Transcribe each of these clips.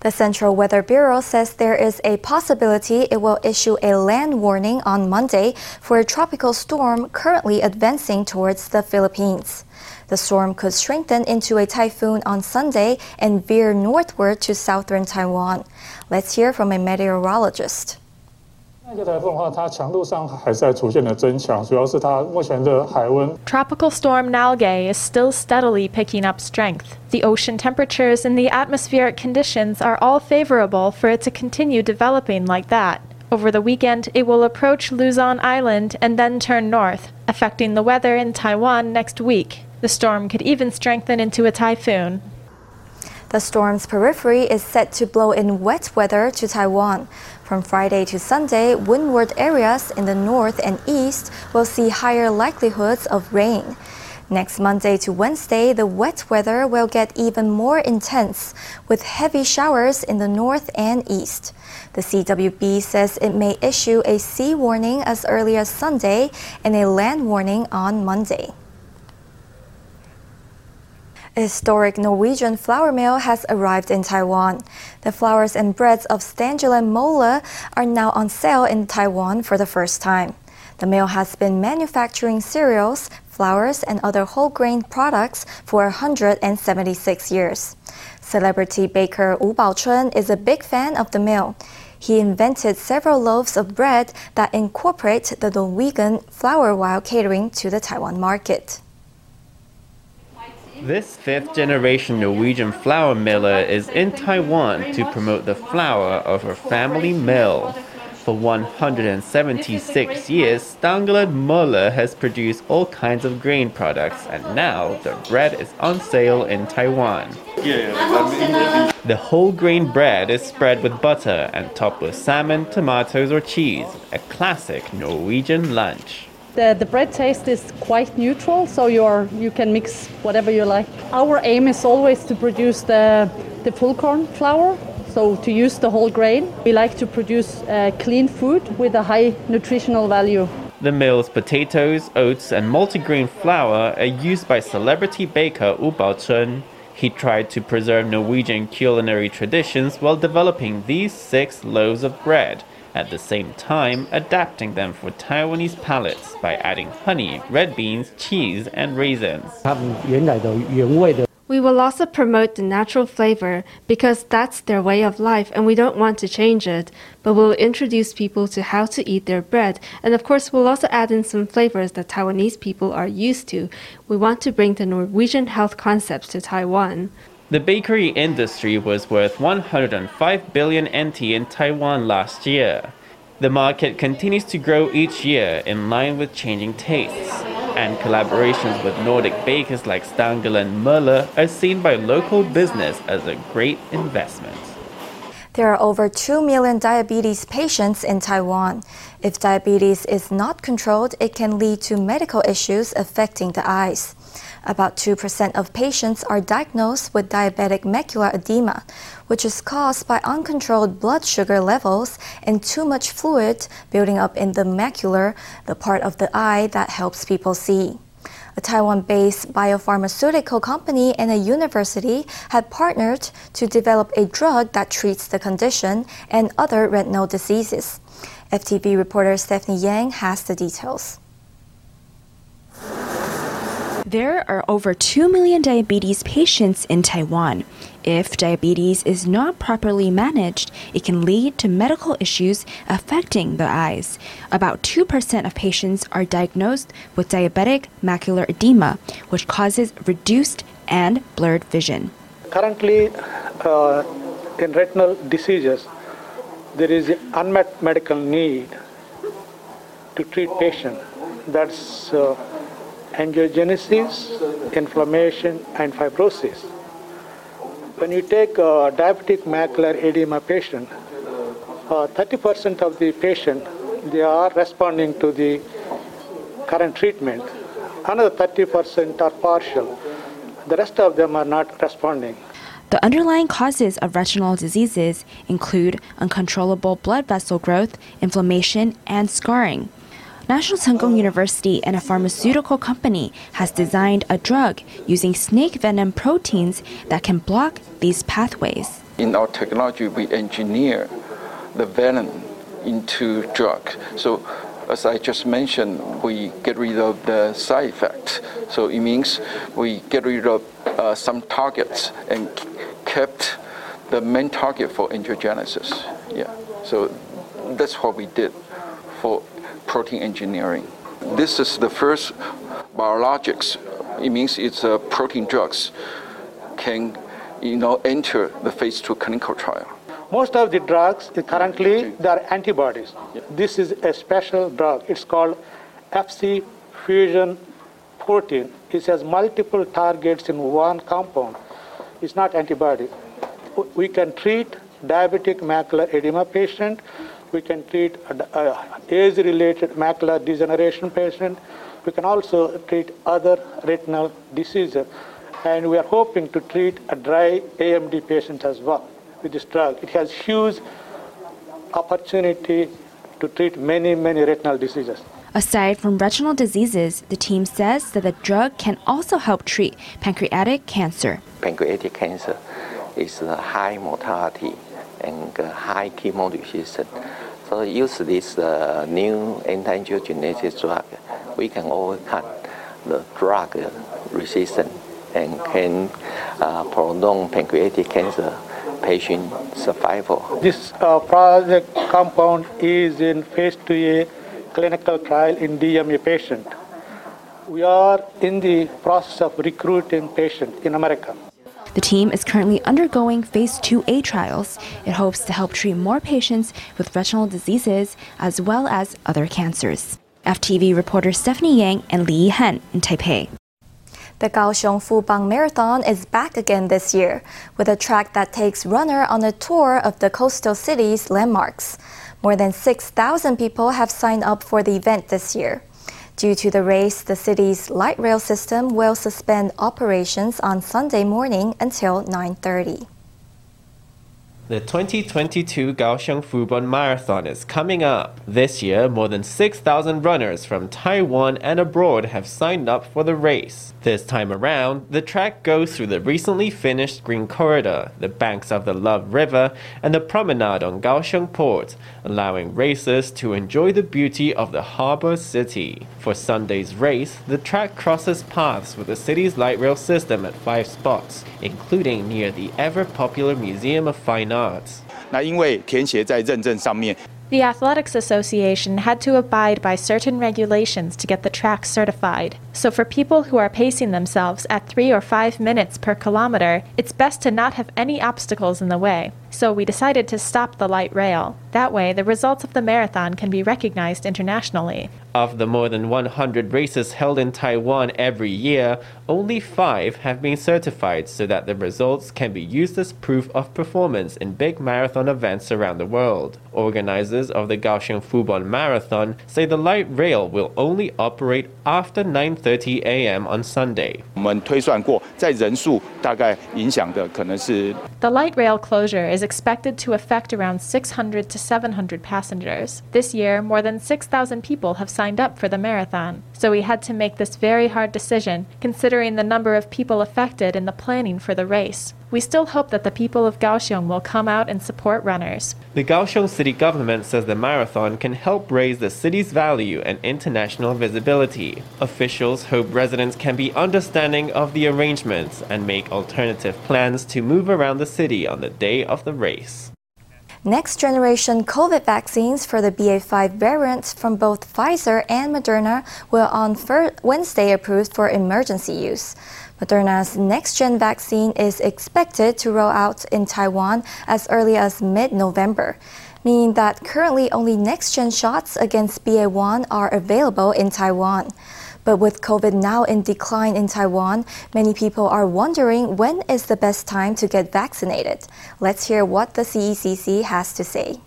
The Central Weather Bureau says there is a possibility it will issue a land warning on Monday for a tropical storm currently advancing towards the Philippines. The storm could strengthen into a typhoon on Sunday and veer northward to southern Taiwan. Let's hear from a meteorologist. Tropical storm Nalgae is still steadily picking up strength. The ocean temperatures and the atmospheric conditions are all favorable for it to continue developing like that. Over the weekend, it will approach Luzon Island and then turn north, affecting the weather in Taiwan next week. The storm could even strengthen into a typhoon. The storm's periphery is set to blow in wet weather to Taiwan. From Friday to Sunday, windward areas in the north and east will see higher likelihoods of rain. Next Monday to Wednesday, the wet weather will get even more intense, with heavy showers in the north and east. The CWB says it may issue a sea warning as early as Sunday and a land warning on Monday. Historic Norwegian flour mill has arrived in Taiwan. The flours and breads of Stangeland Mølle are now on sale in Taiwan for the first time. The mill has been manufacturing cereals, flours, and other whole grain products for 176 years. Celebrity baker Wu Baochun is a big fan of the mill. He invented several loaves of bread that incorporate the Norwegian flour while catering to the Taiwan market. This fifth generation Norwegian flour miller is in Taiwan to promote the flour of her family mill. For 176 years, Stangeland Mølle has produced all kinds of grain products, and now the bread is on sale in Taiwan. The whole grain bread is spread with butter and topped with salmon, tomatoes, or cheese, a classic Norwegian lunch. The, the bread taste is quite neutral, so you're, you can mix whatever you like. Our aim is always to produce the, the full corn flour, so to use the whole grain. We like to produce uh, clean food with a high nutritional value. The mill's potatoes, oats, and multigrain flour are used by celebrity baker Wu Baochun. He tried to preserve Norwegian culinary traditions while developing these six loaves of bread at the same time adapting them for Taiwanese palates by adding honey, red beans, cheese, and raisins. We will also promote the natural flavor because that's their way of life and we don't want to change it. But we'll introduce people to how to eat their bread. And of course, we'll also add in some flavors that Taiwanese people are used to. We want to bring the Norwegian health concepts to Taiwan. The bakery industry was worth 105 billion NT in Taiwan last year. The market continues to grow each year in line with changing tastes, and collaborations with Nordic bakers like Stangeland Mølle are seen by local business as a great investment. There are over 2 million diabetes patients in Taiwan. If diabetes is not controlled, it can lead to medical issues affecting the eyes. About 2% of patients are diagnosed with diabetic macular edema, which is caused by uncontrolled blood sugar levels and too much fluid building up in the macula, the part of the eye that helps people see. A Taiwan based biopharmaceutical company and a university had partnered to develop a drug that treats the condition and other retinal diseases. FTV reporter Stephanie Yang has the details. There are over 2 million diabetes patients in Taiwan. If diabetes is not properly managed, it can lead to medical issues affecting the eyes. About 2% of patients are diagnosed with diabetic macular edema, which causes reduced and blurred vision. Currently, uh, in retinal diseases, there is unmet medical need to treat patients. That's uh, angiogenesis, inflammation, and fibrosis. When you take a diabetic macular edema patient, uh, 30% of the patient they are responding to the current treatment. Another 30% are partial. The rest of them are not responding. The underlying causes of retinal diseases include uncontrollable blood vessel growth, inflammation, and scarring. National Cheng Kung University and a pharmaceutical company has designed a drug using snake venom proteins that can block these pathways. In our technology, we engineer the venom into drug. So as I just mentioned, we get rid of the side effect. So it means we get rid of uh, some targets and kept the main target for angiogenesis. Yeah. So that's what we did for protein engineering. This is the first biologics. It means it's uh, protein drugs can you know enter the phase two clinical trial. Most of the drugs currently they are antibodies. This is a special drug. It's called FC fusion protein. It has multiple targets in one compound. It's not antibody. We can treat diabetic macular edema patient. We can treat uh, age-related macular degeneration patient. We can also treat other retinal diseases. And we are hoping to treat a dry AMD patient as well with this drug. It has huge opportunity to treat many, many retinal diseases. Aside from retinal diseases, the team says that the drug can also help treat pancreatic cancer. Pancreatic cancer is a high mortality and high chemo resistance. So use this uh, new anti-angiogenesis drug, we can overcome the drug resistance and can uh, prolong pancreatic cancer patient survival. This uh, project compound is in phase 2A clinical trial in DME patient. We are in the process of recruiting patients in America. The team is currently undergoing phase 2A trials. It hopes to help treat more patients with retinal diseases as well as other cancers. FTV reporter Stephanie Yang and Li Han in Taipei. The Kaohsiung Fubon Marathon is back again this year with a track that takes runner on a tour of the coastal city's landmarks. More than 6,000 people have signed up for the event this year. Due to the race, the city's light rail system will suspend operations on Sunday morning until 9:30. The 2022 Kaohsiung Fubon Marathon is coming up. This year, more than 6,000 runners from Taiwan and abroad have signed up for the race. This time around, the track goes through the recently finished Green Corridor, the banks of the Love River, and the promenade on Kaohsiung Port, allowing racers to enjoy the beauty of the harbor city. For Sunday's race, the track crosses paths with the city's light rail system at five spots, including near the ever popular Museum of Fine Arts. 那因为填写在认证上面。 The Athletics Association had to abide by certain regulations to get the track certified. So, for people who are pacing themselves at three or five minutes per kilometer, it's best to not have any obstacles in the way. So, we decided to stop the light rail. That way, the results of the marathon can be recognized internationally. Of the more than 100 races held in Taiwan every year, only five have been certified so that the results can be used as proof of performance in big marathon events around the world. Organizers of the Kaohsiung Fubon Marathon say the light rail will only operate after 9:30 a.m. on Sunday. 我们推算过，在人数大概影响的可能是 The light rail closure is expected to affect around 600 to 700 passengers. This year, more than 6,000 people have signed up for the marathon. So we had to make this very hard decision, considering the number of people affected in the planning for the race. We still hope that the people of Kaohsiung will come out and support runners. The Kaohsiung city government says the marathon can help raise the city's value and international visibility. Officials hope residents can be understanding of the arrangements and make alternative plans to move around the city on the day of the race. Next generation COVID vaccines for the BA5 variants from both Pfizer and Moderna were on Wednesday approved for emergency use. Moderna's next gen vaccine is expected to roll out in Taiwan as early as mid November, meaning that currently only next gen shots against BA1 are available in Taiwan. But with COVID now in decline in Taiwan, many people are wondering when is the best time to get vaccinated. Let's hear what the CECC has to say.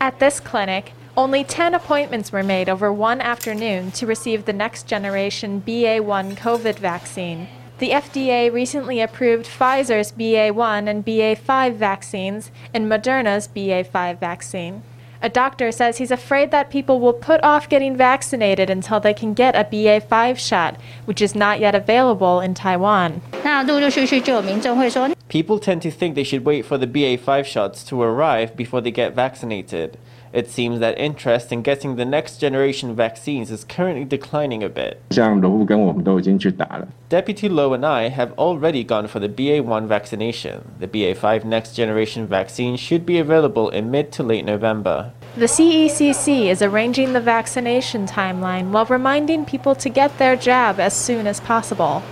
At this clinic, only 10 appointments were made over one afternoon to receive the next generation BA1 COVID vaccine. The FDA recently approved Pfizer's BA1 and BA5 vaccines and Moderna's BA5 vaccine. A doctor says he's afraid that people will put off getting vaccinated until they can get a BA5 shot, which is not yet available in Taiwan. People tend to think they should wait for the BA5 shots to arrive before they get vaccinated. It seems that interest in getting the next generation vaccines is currently declining a bit. Deputy Low and I have already gone for the BA1 vaccination. The BA5 next generation vaccine should be available in mid to late November. The CECC is arranging the vaccination timeline while reminding people to get their jab as soon as possible.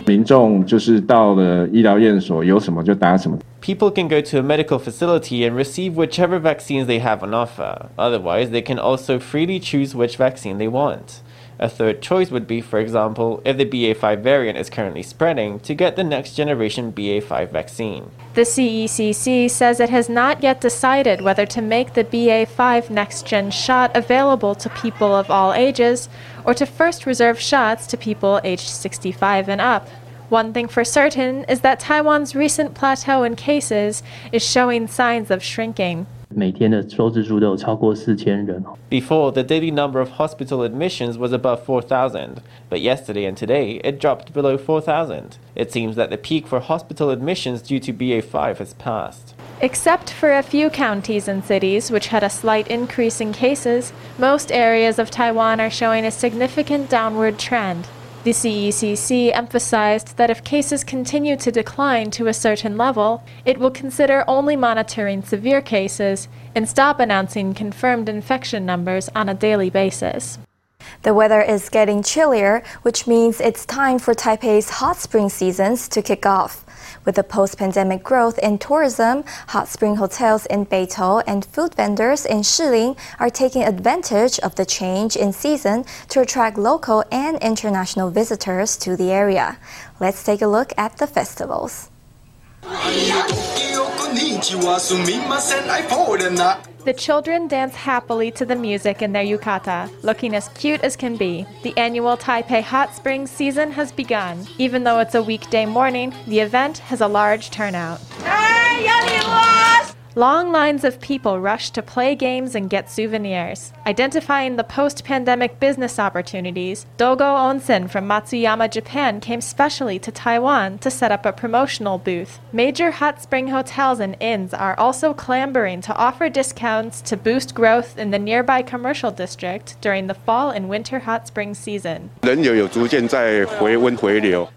People can go to a medical facility and receive whichever vaccines they have on offer. Otherwise, they can also freely choose which vaccine they want. A third choice would be, for example, if the BA5 variant is currently spreading, to get the next generation BA5 vaccine. The CECC says it has not yet decided whether to make the BA5 next gen shot available to people of all ages or to first reserve shots to people aged 65 and up. One thing for certain is that Taiwan's recent plateau in cases is showing signs of shrinking. 每天的收治数都有超过四千人。 Before, the daily number of hospital admissions was above 4,000, but yesterday and today it dropped below 4,000. It seems that the peak for hospital admissions due to BA5 has passed. Except for a few counties and cities which had a slight increase in cases, most areas of Taiwan are showing a significant downward trend. The CECC emphasized that if cases continue to decline to a certain level, it will consider only monitoring severe cases and stop announcing confirmed infection numbers on a daily basis. The weather is getting chillier, which means it's time for Taipei's hot spring seasons to kick off. With the post pandemic growth in tourism, hot spring hotels in Beitou and food vendors in Shilin are taking advantage of the change in season to attract local and international visitors to the area. Let's take a look at the festivals. The children dance happily to the music in their yukata, looking as cute as can be. The annual Taipei Hot Springs season has begun. Even though it's a weekday morning, the event has a large turnout. Long lines of people rush to play games and get souvenirs. Identifying the post pandemic business opportunities, Dogo Onsen from Matsuyama, Japan came specially to Taiwan to set up a promotional booth. Major hot spring hotels and inns are also clambering to offer discounts to boost growth in the nearby commercial district during the fall and winter hot spring season.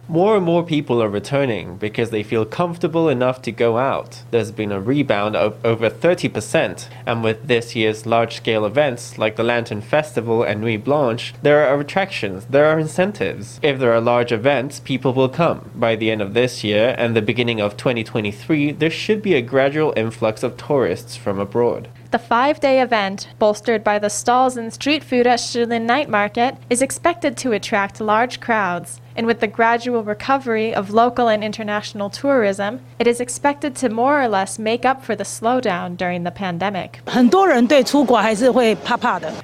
More and more people are returning because they feel comfortable enough to go out. There's been a rebound of over 30%, and with this year's large scale events like the Lantern Festival and Nuit Blanche, there are attractions, there are incentives. If there are large events, people will come. By the end of this year and the beginning of 2023, there should be a gradual influx of tourists from abroad. The five day event, bolstered by the stalls and street food at Shilin Night Market, is expected to attract large crowds and with the gradual recovery of local and international tourism, it is expected to more or less make up for the slowdown during the pandemic.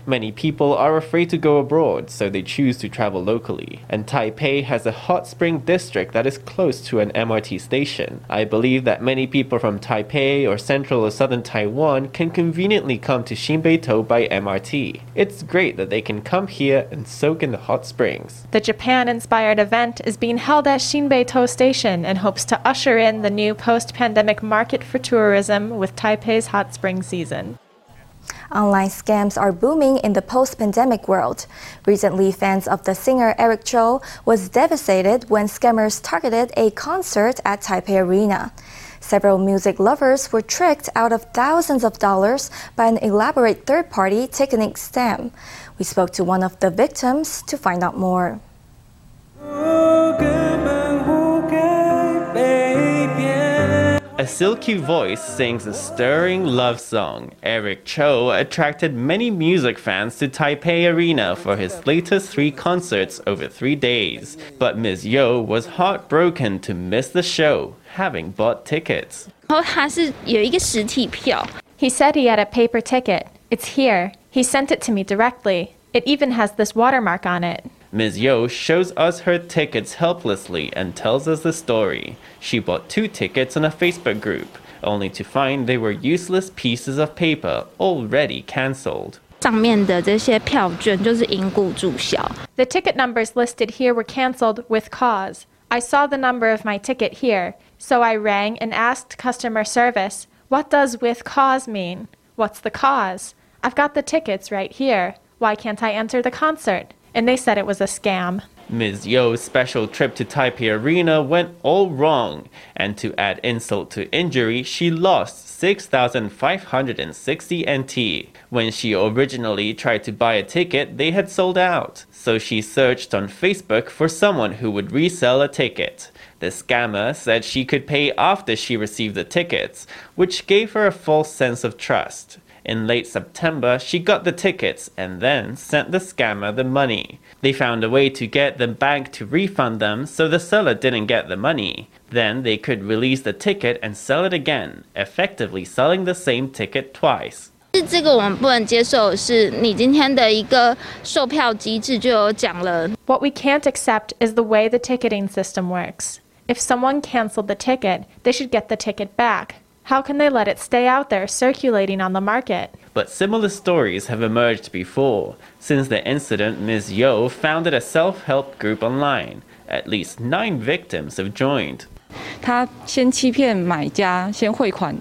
Many people are afraid to go abroad, so they choose to travel locally. And Taipei has a hot spring district that is close to an MRT station. I believe that many people from Taipei or central or southern Taiwan can conveniently come to Shinbeitou by MRT. It's great that they can come here and soak in the hot springs. The Japan inspired event is being held at Shinbeitou Station and hopes to usher in the new post pandemic market for tourism with Taipei's hot spring season. Online scams are booming in the post pandemic world. Recently, fans of the singer Eric Chou was devastated when scammers targeted a concert at Taipei Arena. Several music lovers were tricked out of thousands of dollars by an elaborate third party ticketing scam. We spoke to one of the victims to find out more. A silky voice sings a stirring love song. Eric Chou attracted many music fans to Taipei Arena for his latest three concerts over three days. But Ms. Yo was heartbroken to miss the show, having bought tickets. He said he had a paper ticket. It's here. He sent it to me directly. It even has this watermark on it. Ms. Yo shows us her tickets helplessly and tells us the story. She bought two tickets in a Facebook group, only to find they were useless pieces of paper already cancelled. The ticket numbers listed here were cancelled with cause. I saw the number of my ticket here, so I rang and asked customer service, What does with cause mean? What's the cause? I've got the tickets right here. Why can't I enter the concert? And they said it was a scam. Ms. Yo's special trip to Taipei Arena went all wrong, and to add insult to injury, she lost 6,560 NT. When she originally tried to buy a ticket, they had sold out, so she searched on Facebook for someone who would resell a ticket. The scammer said she could pay after she received the tickets, which gave her a false sense of trust. In late September, she got the tickets and then sent the scammer the money. They found a way to get the bank to refund them so the seller didn't get the money. Then they could release the ticket and sell it again, effectively selling the same ticket twice. 是这个我们不能接受的是，你今天的一个售票机制就有讲了， What we can't accept is the way the ticketing system works. If someone canceled the ticket, they should get the ticket back. How can they let it stay out there circulating on the market? But similar stories have emerged before. Since the incident, Ms. Yo founded a self help group online. At least nine victims have joined. 他先欺骗买家，先汇款，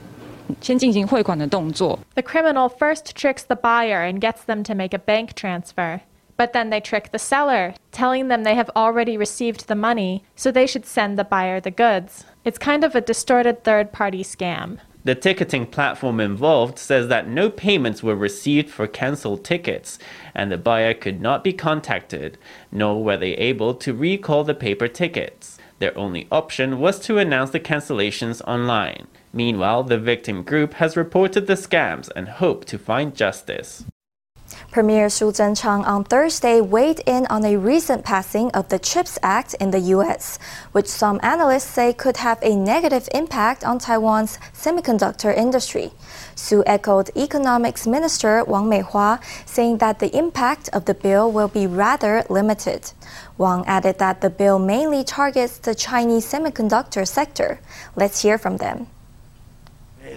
先进行汇款的动作。 The criminal first tricks the buyer and gets them to make a bank transfer. But then they trick the seller, telling them they have already received the money, so they should send the buyer the goods. It's kind of a distorted third party scam. The ticketing platform involved says that no payments were received for cancelled tickets, and the buyer could not be contacted, nor were they able to recall the paper tickets. Their only option was to announce the cancellations online. Meanwhile, the victim group has reported the scams and hope to find justice. Premier Su Tseng-chang on Thursday weighed in on a recent passing of the CHIPS Act in the U.S., which some analysts say could have a negative impact on Taiwan's semiconductor industry. Su echoed Economics Minister Wang Meihua, saying that the impact of the bill will be rather limited. Wang added that the bill mainly targets the Chinese semiconductor sector. Let's hear from them.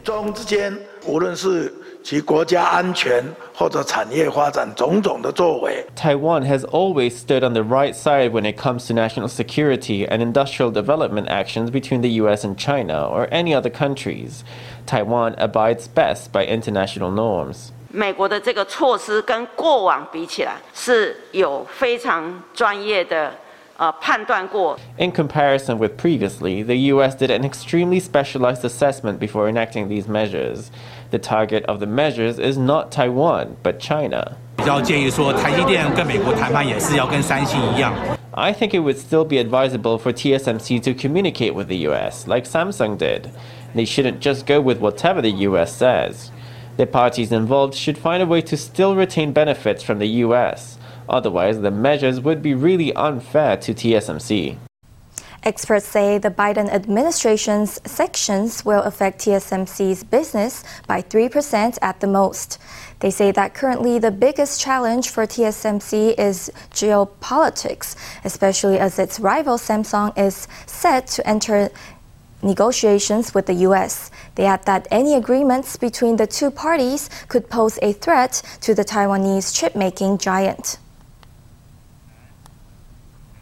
中之间，无论是 其国家安全或者产业发展种种的作为， Taiwan has always stood on the right side when it comes to national security and industrial development actions between the US and China or any other countries. Taiwan abides best by international norms. 美国的这个措施跟过往比起来是有非常专业的呃判断过。 In comparison with previously, the US did an extremely specialized assessment before enacting these measures. The target of the measures is not Taiwan, but China. I think it would still be advisable for TSMC to communicate with the US, like Samsung did. They shouldn't just go with whatever the US says. The parties involved should find a way to still retain benefits from the US. Otherwise, the measures would be really unfair to TSMC. Experts say the Biden administration's sections will affect TSMC's business by 3% at the most. They say that currently the biggest challenge for TSMC is geopolitics, especially as its rival Samsung is set to enter negotiations with the U.S. They add that any agreements between the two parties could pose a threat to the Taiwanese chip making giant.